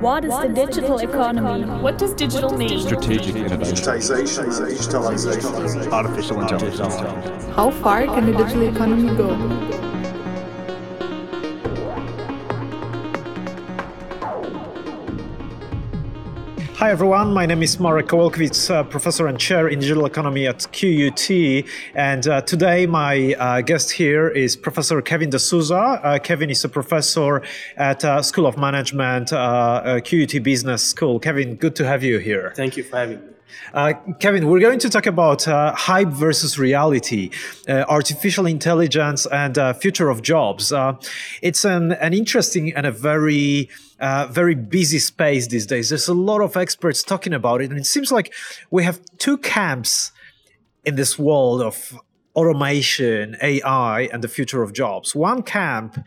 What is the digital economy? What does digital mean? Strategic innovation. Digitization, digitalization. Artificial intelligence. How far can the digital economy go? Hi everyone, my name is Marek Kowalkiewicz, uh, professor and chair in digital economy at QUT. And uh, today my uh, guest here is Professor Kevin Desouza. Uh, Kevin is a professor at uh, School of Management, uh, QUT Business School. Kevin, good to have you here. Thank you for having me. Uh, Kevin, we're going to talk about uh, hype versus reality, uh, artificial intelligence, and future of jobs. it's an, an interesting and a very uh, very busy space these days. There's a lot of experts talking about it, and it seems like we have two camps in this world of automation, AI, and the future of jobs. One camp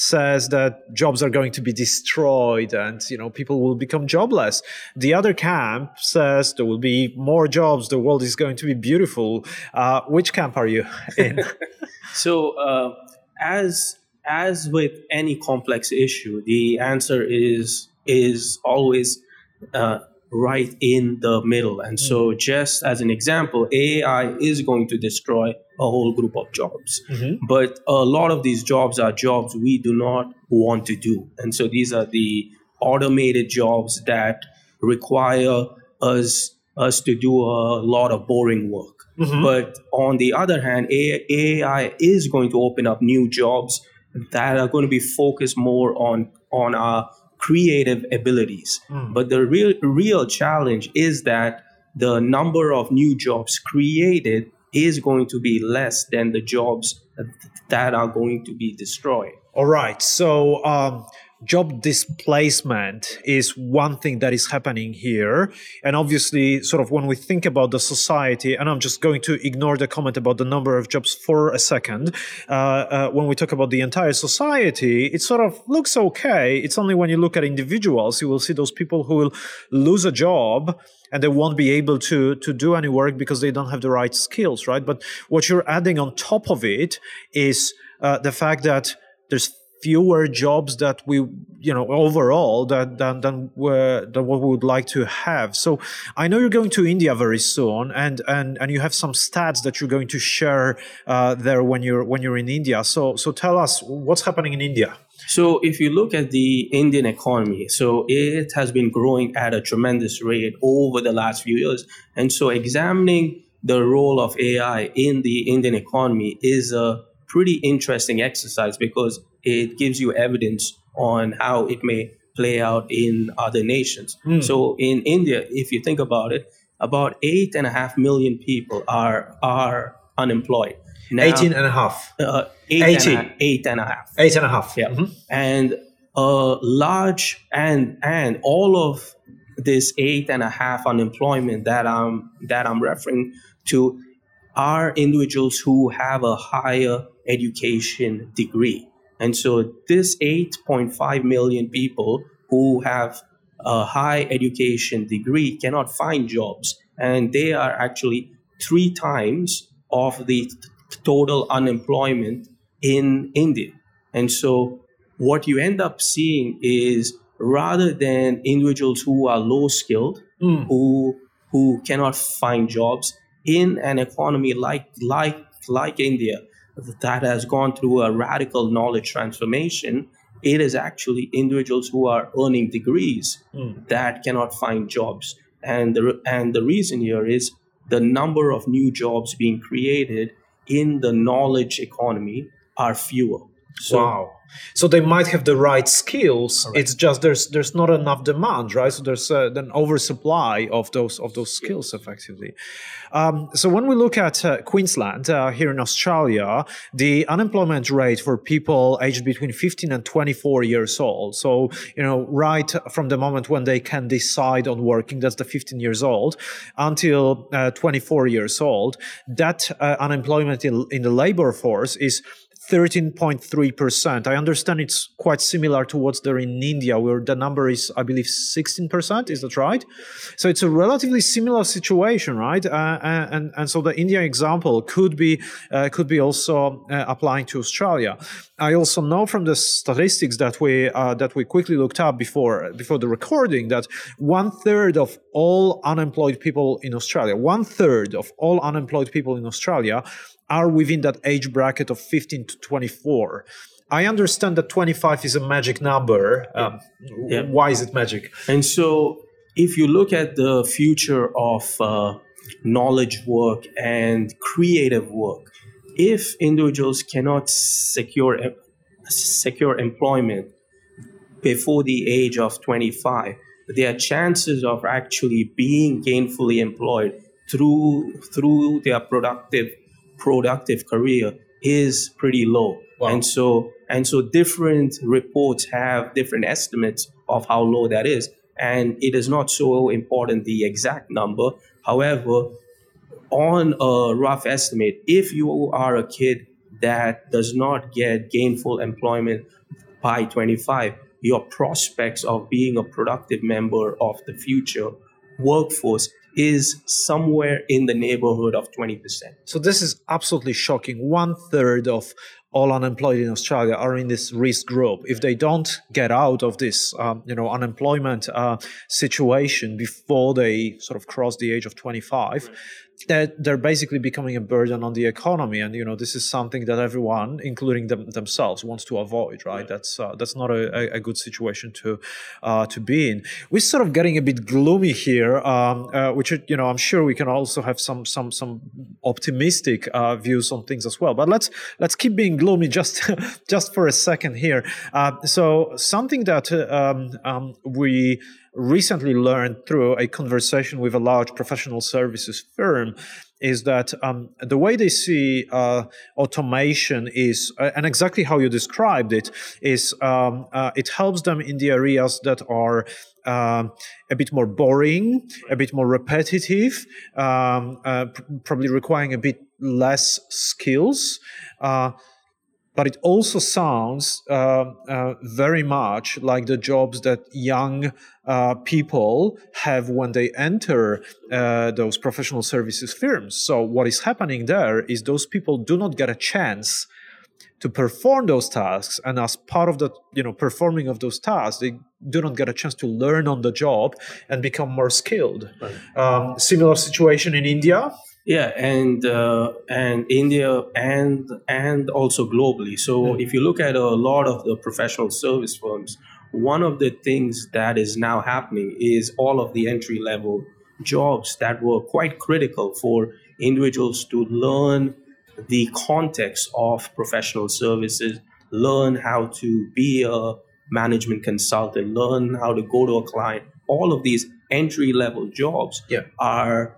says that jobs are going to be destroyed and you know people will become jobless. The other camp says there will be more jobs the world is going to be beautiful. Uh, which camp are you in? So uh, as as with any complex issue, the answer is is always uh, right in the middle. And so, hmm. just as an example, AI is going to destroy a whole group of jobs. Mm-hmm. But a lot of these jobs are jobs we do not want to do. And so, these are the automated jobs that require us us to do a lot of boring work. Mm-hmm. But on the other hand, AI is going to open up new jobs that are going to be focused more on on our creative abilities. Mm. But the real real challenge is that the number of new jobs created is going to be less than the jobs that are going to be destroyed. All right. So um, job displacement is one thing that is happening here. And obviously, sort of when we think about the society, and I'm just going to ignore the comment about the number of jobs for a second. Uh, uh, when we talk about the entire society, it sort of looks okay. It's only when you look at individuals, you will see those people who will lose a job and they won't be able to to do any work because they don't have the right skills, right? But what you're adding on top of it is uh, the fact that there's fewer jobs that we you know overall that than than, uh, than what we would like to have. So i know you're going to india very soon and and and you have some stats that you're going to share uh, there when you're when you're in india. So so tell us what's happening in india? So if you look at the indian economy so it has been growing at a tremendous rate over the last few years. And so examining the role of ai in the indian economy is a pretty interesting exercise because it gives you evidence on how it may play out in other nations. Mm. So in India, if you think about it, about eight and a half million people are are unemployed. Now, 18 and a half. Uh, eight, 18. And a, eight and a half. Eight and a half. Yeah. Mm-hmm. And a large and and all of this eight and a half unemployment that I'm that I'm referring to are individuals who have a higher education degree. And so this 8.5 million people who have a high education degree cannot find jobs. And they are actually three times of the t- total unemployment in India. And so what you end up seeing is rather than individuals who are low skilled, mm. who who cannot find jobs in an economy like like like India, that has gone through a radical knowledge transformation, it is actually individuals who are earning degrees mm. that cannot find jobs. And the, and the reason here is the number of new jobs being created in the knowledge economy are fewer. So, wow. So they might have the right skills. It's just there's there's not enough demand, right? So there's uh, an oversupply of those of those skills, effectively. Um, so when we look at uh, Queensland uh, here in Australia, the unemployment rate for people aged between 15 and 24 years old. So you know, right from the moment when they can decide on working, that's the 15 years old, until uh, 24 years old, that uh, unemployment in, in the labor force is 13.3%. I understand it's quite similar to what's there in India, where the number is, I believe, 16%. Is that right? So it's a relatively similar situation, right? Uh, uh and and so the India example could be uh, could be also uh, applying to Australia. I also know from the statistics that we uh, that we quickly looked up before before the recording that one third of all unemployed people in Australia, one third of all unemployed people in Australia are within that age bracket of 15 to 24. I understand that 25 is a magic number. Um, yeah. Why is it magic? And so, if you look at the future of uh, knowledge work and creative work, if individuals cannot secure secure employment before the age of 25, their chances of actually being gainfully employed through through their productive productive career is pretty low. Wow. And so and so different reports have different estimates of how low that is. And it is not so important the exact number. However, on a rough estimate, if you are a kid that does not get gainful employment by 25, your prospects of being a productive member of the future workforce is somewhere in the neighborhood of 20%. So this is absolutely shocking. One third of all unemployed in Australia are in this risk group. If they don't get out of this, um, you know, unemployment uh, situation before they sort of cross the age of 25, right that they're basically becoming a burden on the economy and you know this is something that everyone including them themselves wants to avoid right, right. that's uh, that's not a, a, good situation to uh, to be in we're sort of getting a bit gloomy here um, uh, which you know i'm sure we can also have some some some optimistic uh, views on things as well but let's let's keep being gloomy just just for a second here uh, so something that uh, um, um, we recently learned through a conversation with a large professional services firm is that um, the way they see uh, automation is, uh, and exactly how you described it, is um, uh, it helps them in the areas that are um, a bit more boring, a bit more repetitive, um, uh, pr- probably requiring a bit less skills. But it also sounds uh, uh, very much like the jobs that young uh, people have when they enter uh, those professional services firms. So, what is happening there is those people do not get a chance to perform those tasks and as part of the you know performing of those tasks they do not get a chance to learn on the job and become more skilled right. um, similar situation in india yeah, and uh, and India and and also globally. So mm. if you look at a lot of the professional service firms, one of the things that is now happening is all of the entry level jobs that were quite critical for individuals to learn the context of professional services, learn how to be a management consultant, learn how to go to a client. All of these entry level jobs yeah. are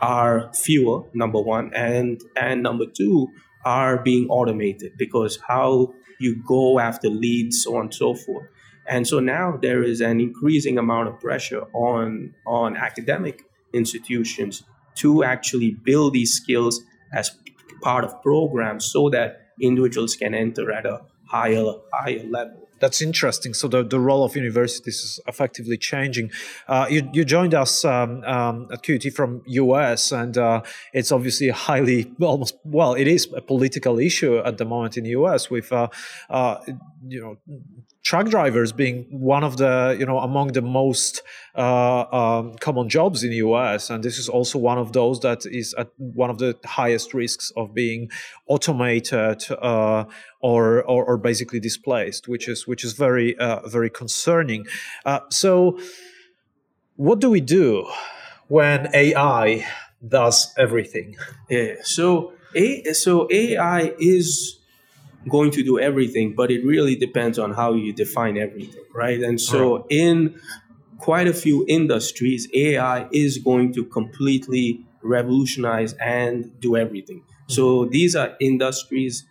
are fewer number one and and number two are being automated because how you go after leads so on and so forth. And so now there is an increasing amount of pressure on on academic institutions to actually build these skills as part of programs so that individuals can enter at a higher higher level that's interesting. So the, the role of universities is effectively changing. Uh, you, you joined us um, um, at QUT from US, and uh, it's obviously a highly almost well, it is a political issue at the moment in the US with uh, uh, you know truck drivers being one of the you know among the most uh, um, common jobs in the US, and this is also one of those that is at one of the highest risks of being automated uh, or, or, or basically displaced, which is which is very uh, very concerning. Uh, so, what do we do when AI does everything? Yeah. So, a, so AI is going to do everything, but it really depends on how you define everything, right? And so right. in quite a few industries, AI is going to completely revolutionize and do everything. Mm-hmm. So these are industries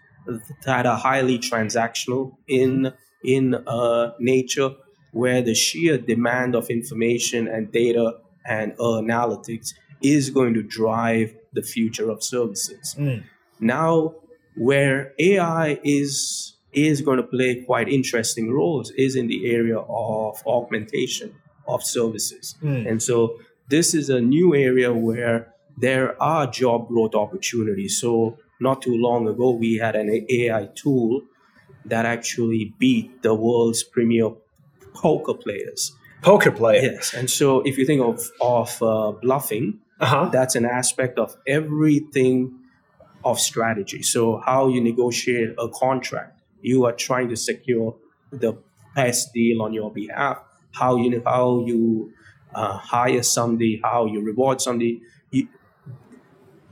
that are highly transactional in in uh, nature, where the sheer demand of information and data and uh, analytics is going to drive the future of services. Mm. Now, where AI is is going to play quite interesting roles is in the area of augmentation of services. And so this is a new area where there are job growth opportunities. So not too long ago, we had an AI tool that actually beat the world's premier poker players. Poker players. Yes, and so if you think of of uh, bluffing, Uh-huh. that's an aspect of everything of strategy. So how you negotiate a contract, you are trying to secure the best deal on your behalf. How you how you uh, hire somebody, how you reward somebody. You,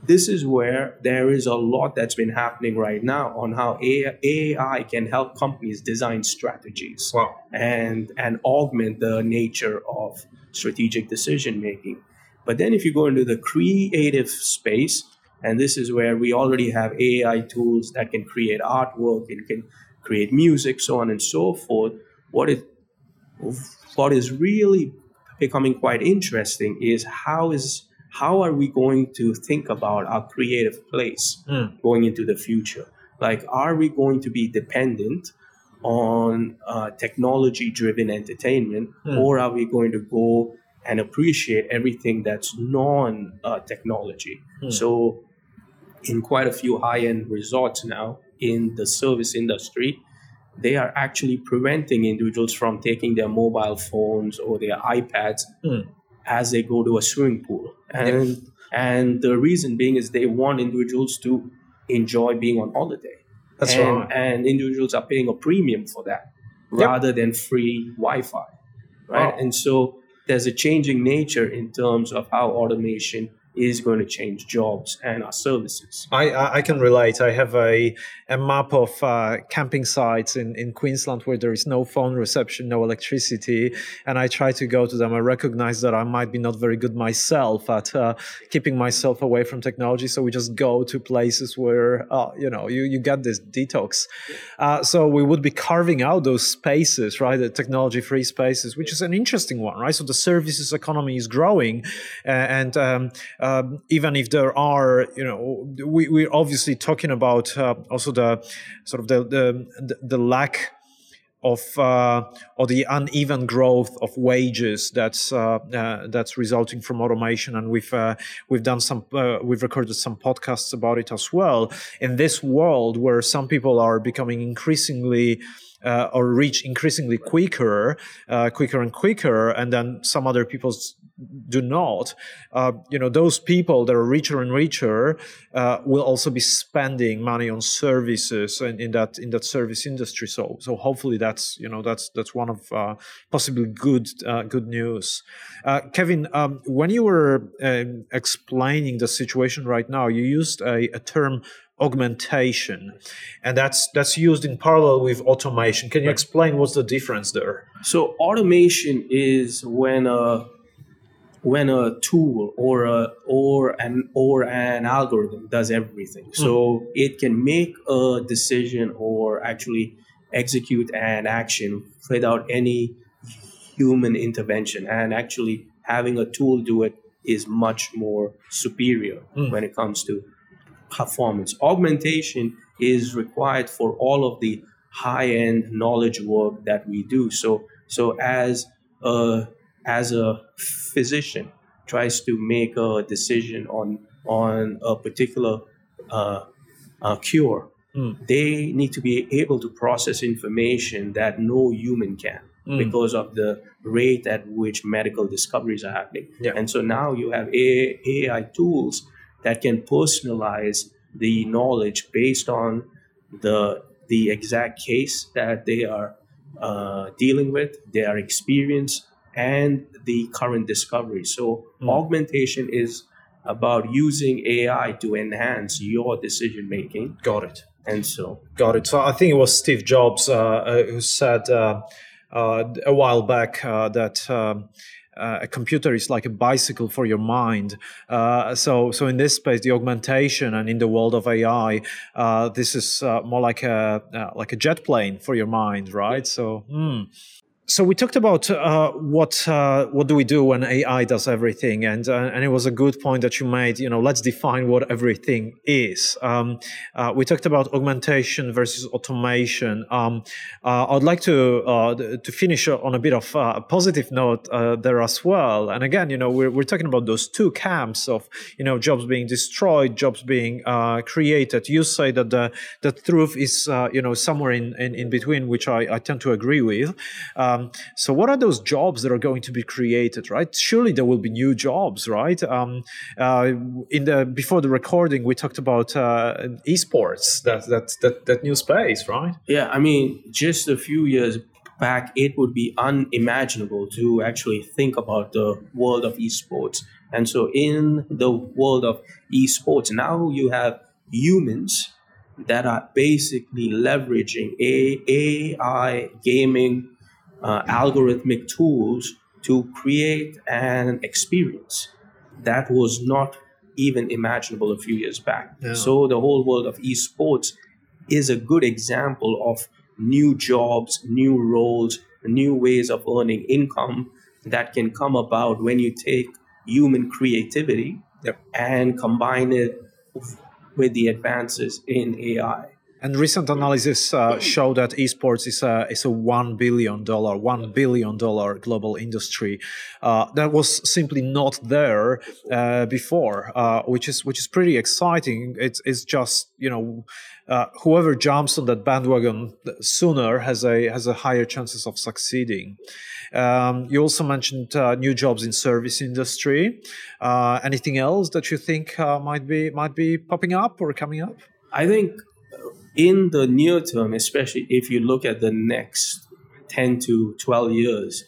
this is where there is a lot that's been happening right now on how AI, AI can help companies design strategies Wow. and and augment the nature of strategic decision making. But then if you go into the creative space, and this is where we already have AI tools that can create artwork and can create music, so on and so forth. What it what is really becoming quite interesting is how is how are we going to think about our creative place going into the future? Like, are we going to be dependent on uh, technology driven entertainment, or are we going to go and appreciate everything that's non uh, technology? So, in quite a few high end resorts now in the service industry, they are actually preventing individuals from taking their mobile phones or their iPads hmm. as they go to a swimming pool. And and the reason being is they want individuals to enjoy being on holiday. That's and, right. And individuals are paying a premium for that rather than free Wi-Fi. Right. Wow. And so there's a changing nature in terms of how automation is going to change jobs and our services. I, I can relate. I have a, a map of uh, camping sites in, in Queensland where there is no phone reception, no electricity, and I try to go to them. I recognize that I might be not very good myself at uh, keeping myself away from technology, so we just go to places where uh, you know you, you get this detox. Uh, so we would be carving out those spaces, right? The technology-free spaces, which is an interesting one, right? So the services economy is growing, uh, and um, um, even if there are, you know, we, we're obviously talking about uh, also the sort of the the, the lack of uh, or the uneven growth of wages that's uh, uh, that's resulting from automation, and we've uh, we've done some uh, we've recorded some podcasts about it as well. In this world where some people are becoming increasingly uh, or reach increasingly quicker, quicker and quicker, and then some other people s- do not. Uh, you know, those people that are richer and richer uh, will also be spending money on services in, in that in that service industry. So, so hopefully that's you know that's that's one of uh, possibly good uh, good news. Uh, Kevin, um, when you were um, explaining the situation right now, you used a, a term augmentation and that's that's used in parallel with automation can you explain what's the difference there So automation is when a when a tool or a or an or an algorithm does everything. Hmm. So it can make a decision or actually execute an action without any human intervention and actually having a tool do it is much more superior hmm. when it comes to performance. Augmentation is required for all of the high-end knowledge work that we do. So, so as a as a physician tries to make a decision on on a particular uh, uh, cure, they need to be able to process information that no human can because of the rate at which medical discoveries are happening. Yeah. And so now you have AI, AI tools that can personalize the knowledge based on the the exact case that they are uh, dealing with, their experience, and the current discovery. So augmentation is about using AI to enhance your decision making, got it and so Got it. So I think it was Steve Jobs uh, uh, who said uh, uh, a while back uh, that um, uh, a computer is like a bicycle for your mind. Uh, so, so in this space, the augmentation and in the world of AI, uh, this is uh, more like a uh, like a jet plane for your mind, right? So. hmm. So we talked about uh, what uh, what do we do when AI does everything, and uh, and it was a good point that you made. You know, let's define what everything is. Um, uh, we talked about augmentation versus automation. Um, uh, I'd like to uh, to finish on a bit of a positive note there as well. And again, you know, we're we're talking about those two camps of you know jobs being destroyed, jobs being created. You say that the the truth is you know somewhere in, in, in between, which I, I tend to agree with. Um, um, so, what are those jobs that are going to be created? Right? Surely there will be new jobs, right? Um, uh, in the before the recording, we talked about uh, esports, that that that that new space, right? Yeah, I mean, just a few years back, it would be unimaginable to actually think about the world of esports. And so, in the world of esports, now you have humans that are basically leveraging AI gaming uh, algorithmic tools to create an experience that was not even imaginable a few years back. Yeah. So the whole world of esports is a good example of new jobs, new roles, new ways of earning income that can come about when you take human creativity yep. and combine it with the advances in AI. And recent analysis uh, show that esports is a is a one billion dollar one billion dollar global industry uh, that was simply not there uh, before, uh, which is which is pretty exciting. It's it's just you know uh, whoever jumps on that bandwagon sooner has a has a higher chances of succeeding. Um, you also mentioned uh, new jobs in service industry. anything else that you think might be might be popping up or coming up? I think in the near term, especially if you look at the next 10 to 12 years,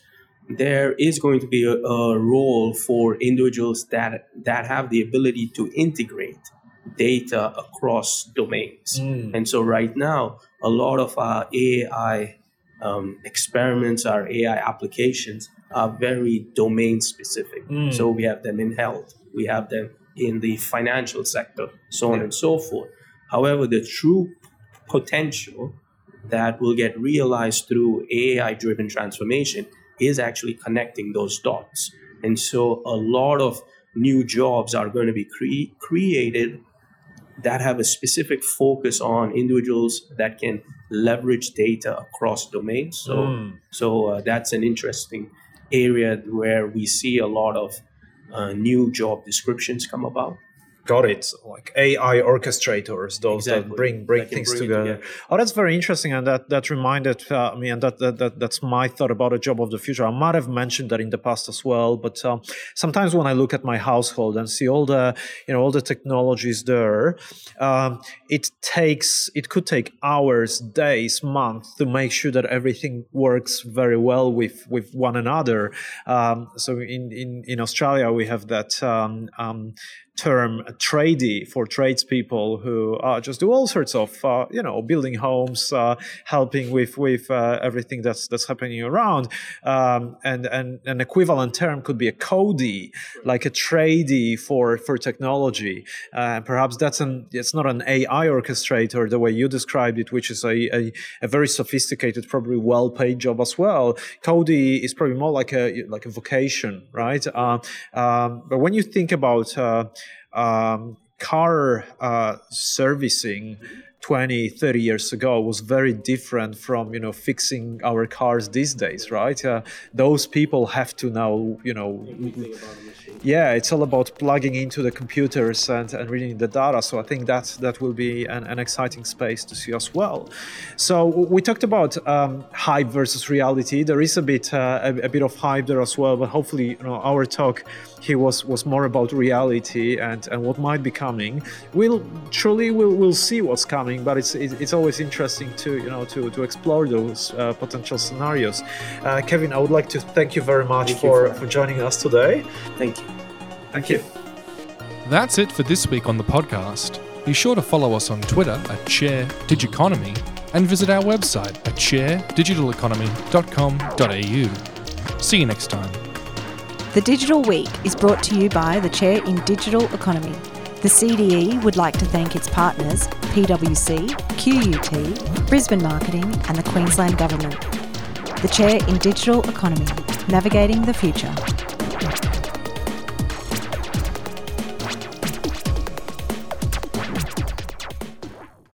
there is going to be a, a, role for individuals that that have the ability to integrate data across domains. Mm. And so right now, a lot of our AI um, experiments, our AI applications are very domain specific. Mm. So we have them in health, we have them in the financial sector, so on yeah. and so forth. However, the true potential that will get realized through AI driven transformation is actually connecting those dots. And so a lot of new jobs are going to be cre- created that have a specific focus on individuals that can leverage data across domains. So, mm. so uh, that's an interesting area where we see a lot of uh, new job descriptions come about got it like ai orchestrators those exactly. that bring bring that things bring together. together. oh that's very interesting and that that reminded uh, me and that, that, that that's my thought about a job of the future i might have mentioned that in the past as well but um, sometimes when i look at my household and see all the you know all the technologies there um, it takes it could take hours days months to make sure that everything works very well with with one another um, so in in in australia we have that um, um, term tradie for tradespeople who uh, just do all sorts of uh, you know building homes uh, helping with with uh, everything that's that's happening around. Um, and and an equivalent term could be a codie like a tradie for for technology. Uh, perhaps that's an it's not an AI orchestrator the way you described it which is a, a, a very sophisticated probably well paid job as well. Codie is probably more like a like a vocation right? Uh, um, but when you think about um, car uh, servicing 20 30 years ago was very different from you know fixing our cars these days right? Uh, those people have to now you know yeah it's all about plugging into the computers and, and reading the data so i think that that will be an, an exciting space to see as well. So we talked about um, hype versus reality. There is a bit uh, a, a, bit of hype there as well but hopefully you know our talk here was was more about reality and and what might be coming we'll truly we'll, we'll see what's coming coming, but it's it's always interesting to you know to to explore those uh, potential scenarios. Uh, Kevin, I would like to thank you very much for, for, for joining us today. Thank you. Thank you. That's it for this week on the podcast. Be sure to follow us on Twitter at Chair Digiconomy and visit our website at chairdigitaleconomy.com.au. See you next time. The Digital Week is brought to you by the Chair in Digital Economy. The CDE would like to thank its partners, PwC, QUT, Brisbane Marketing, and the Queensland Government. the Chair in Digital Economy, Navigating the Future.